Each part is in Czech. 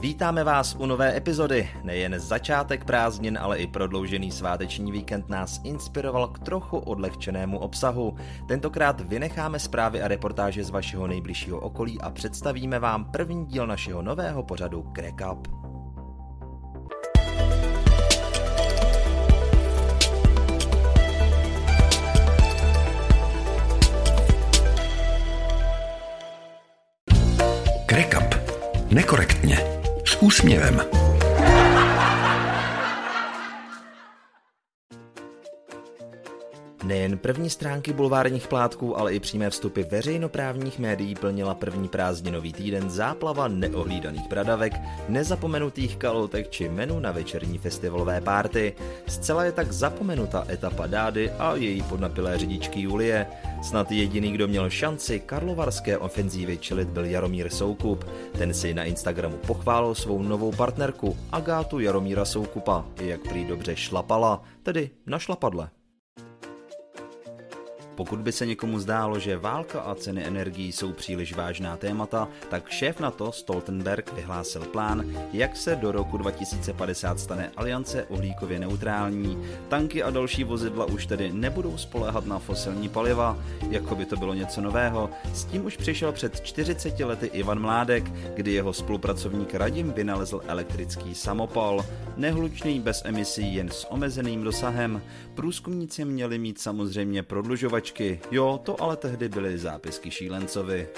Vítáme vás u nové epizody. Nejen začátek prázdnin, ale i prodloužený sváteční víkend nás inspiroval k trochu odlehčenému obsahu. Tentokrát vynecháme zprávy a reportáže z vašeho nejbližšího okolí a představíme vám první díl našeho nového pořadu Crack Up. Crack Nekorektně úsměvem. Nejen první stránky bulvárních plátků, ale i přímé vstupy veřejnoprávních médií plnila první prázdninový týden záplava neohlídaných bradavek, nezapomenutých kaloutek či menu na večerní festivalové párty. Zcela je tak zapomenuta etapa Dády a její podnapilé řidičky Julie. Snad jediný, kdo měl šanci karlovarské ofenzívy čelit byl Jaromír Soukup. Ten si na Instagramu pochválil svou novou partnerku Agátu Jaromíra Soukupa, jak prý dobře šlapala, tedy na šlapadle. Pokud by se někomu zdálo, že válka a ceny energií jsou příliš vážná témata, tak šéf NATO Stoltenberg vyhlásil plán, jak se do roku 2050 stane aliance uhlíkově neutrální. Tanky a další vozidla už tedy nebudou spoléhat na fosilní paliva, jako by to bylo něco nového. S tím už přišel před 40 lety Ivan Mládek, kdy jeho spolupracovník Radim vynalezl elektrický samopal. Nehlučný bez emisí jen s omezeným dosahem. Průzkumníci měli mít samozřejmě prodlužovač stíhačky. Jo, to ale tehdy byly zápisky šílencovi.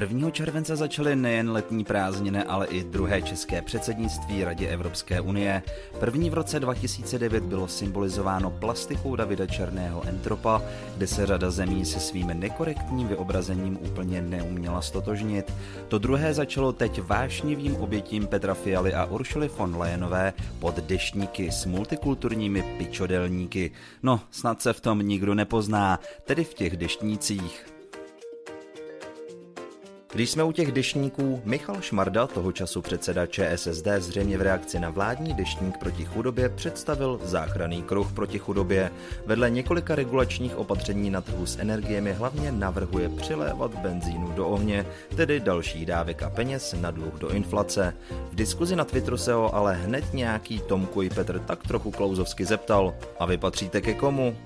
1. července začaly nejen letní prázdniny, ale i druhé české předsednictví Radě Evropské unie. První v roce 2009 bylo symbolizováno plastikou Davida Černého Entropa, kde se řada zemí se svým nekorektním vyobrazením úplně neuměla stotožnit. To druhé začalo teď vášnivým obětím Petra Fialy a Uršuly von Leyenové pod deštníky s multikulturními pičodelníky. No, snad se v tom nikdo nepozná, tedy v těch deštnících. Když jsme u těch deštníků, Michal Šmarda, toho času předseda ČSSD, zřejmě v reakci na vládní deštník proti chudobě představil záchranný kruh proti chudobě. Vedle několika regulačních opatření na trhu s energiemi hlavně navrhuje přilévat benzínu do ohně, tedy další dávek a peněz na dluh do inflace. V diskuzi na Twitteru se ho ale hned nějaký Tomku i Petr tak trochu klouzovsky zeptal. A vy patříte ke komu?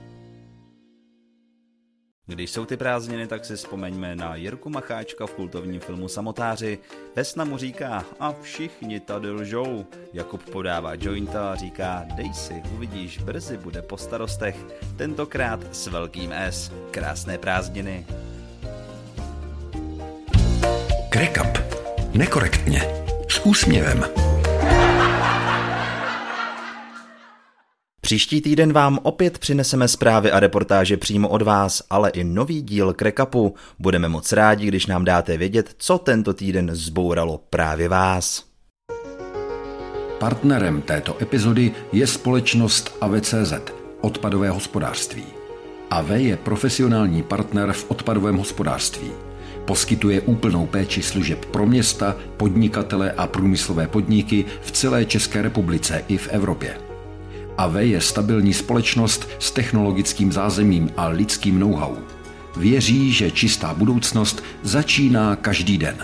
Když jsou ty prázdniny, tak si vzpomeňme na Jirku Macháčka v kultovním filmu Samotáři. Vesna mu říká, a všichni tady lžou. Jakub podává jointa a říká, dej si, uvidíš, brzy bude po starostech. Tentokrát s velkým S. Krásné prázdniny. Krekap. Nekorektně. S úsměvem. Příští týden vám opět přineseme zprávy a reportáže přímo od vás, ale i nový díl Krekapu. Budeme moc rádi, když nám dáte vědět, co tento týden zbouralo právě vás. Partnerem této epizody je společnost AVCZ, odpadové hospodářství. AV je profesionální partner v odpadovém hospodářství. Poskytuje úplnou péči služeb pro města, podnikatele a průmyslové podniky v celé České republice i v Evropě. AV je stabilní společnost s technologickým zázemím a lidským know-how. Věří, že čistá budoucnost začíná každý den.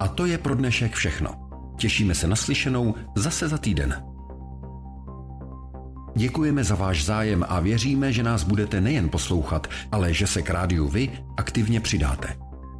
A to je pro dnešek všechno. Těšíme se na slyšenou zase za týden. Děkujeme za váš zájem a věříme, že nás budete nejen poslouchat, ale že se k rádiu vy aktivně přidáte.